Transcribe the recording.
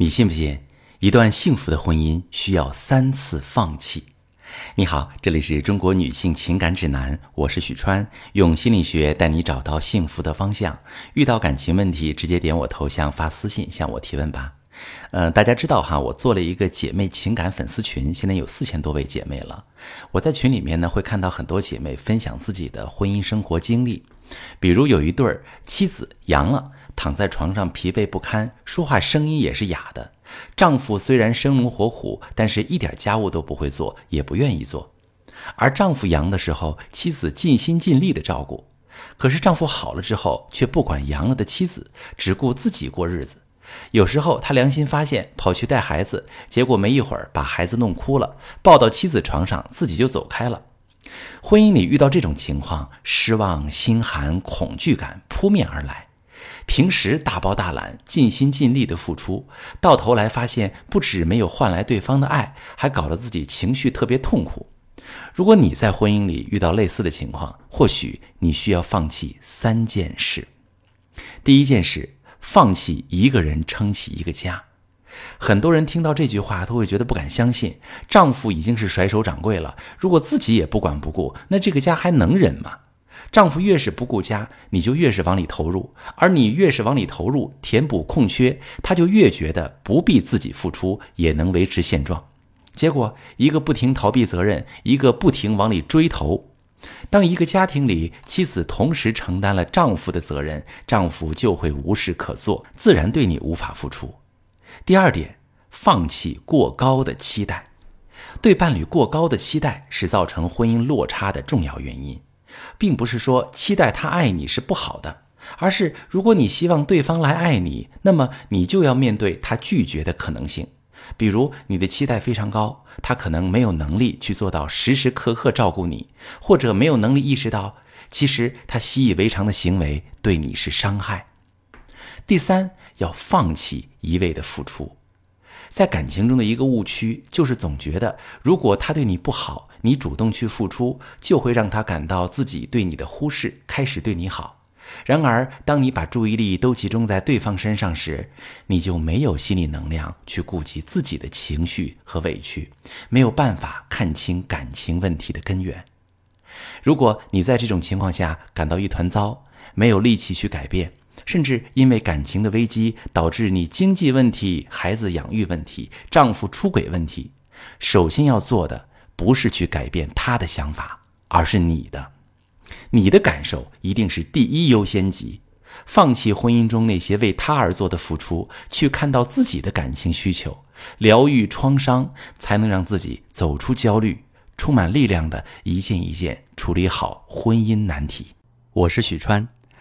你信不信？一段幸福的婚姻需要三次放弃。你好，这里是中国女性情感指南，我是许川，用心理学带你找到幸福的方向。遇到感情问题，直接点我头像发私信向我提问吧。呃，大家知道哈，我做了一个姐妹情感粉丝群，现在有四千多位姐妹了。我在群里面呢，会看到很多姐妹分享自己的婚姻生活经历，比如有一对儿妻子阳了。躺在床上疲惫不堪，说话声音也是哑的。丈夫虽然生龙活虎，但是一点家务都不会做，也不愿意做。而丈夫阳的时候，妻子尽心尽力的照顾；可是丈夫好了之后，却不管阳了的妻子，只顾自己过日子。有时候他良心发现，跑去带孩子，结果没一会儿把孩子弄哭了，抱到妻子床上，自己就走开了。婚姻里遇到这种情况，失望、心寒、恐惧感扑面而来。平时大包大揽、尽心尽力的付出，到头来发现不止没有换来对方的爱，还搞得自己情绪特别痛苦。如果你在婚姻里遇到类似的情况，或许你需要放弃三件事。第一件事，放弃一个人撑起一个家。很多人听到这句话都会觉得不敢相信，丈夫已经是甩手掌柜了，如果自己也不管不顾，那这个家还能忍吗？丈夫越是不顾家，你就越是往里投入；而你越是往里投入，填补空缺，他就越觉得不必自己付出也能维持现状。结果，一个不停逃避责任，一个不停往里追投。当一个家庭里妻子同时承担了丈夫的责任，丈夫就会无事可做，自然对你无法付出。第二点，放弃过高的期待。对伴侣过高的期待是造成婚姻落差的重要原因。并不是说期待他爱你是不好的，而是如果你希望对方来爱你，那么你就要面对他拒绝的可能性。比如你的期待非常高，他可能没有能力去做到时时刻刻照顾你，或者没有能力意识到其实他习以为常的行为对你是伤害。第三，要放弃一味的付出。在感情中的一个误区，就是总觉得如果他对你不好，你主动去付出，就会让他感到自己对你的忽视，开始对你好。然而，当你把注意力都集中在对方身上时，你就没有心理能量去顾及自己的情绪和委屈，没有办法看清感情问题的根源。如果你在这种情况下感到一团糟，没有力气去改变。甚至因为感情的危机，导致你经济问题、孩子养育问题、丈夫出轨问题。首先要做的不是去改变他的想法，而是你的，你的感受一定是第一优先级。放弃婚姻中那些为他而做的付出，去看到自己的感情需求，疗愈创伤，才能让自己走出焦虑，充满力量的一件一件处理好婚姻难题。我是许川。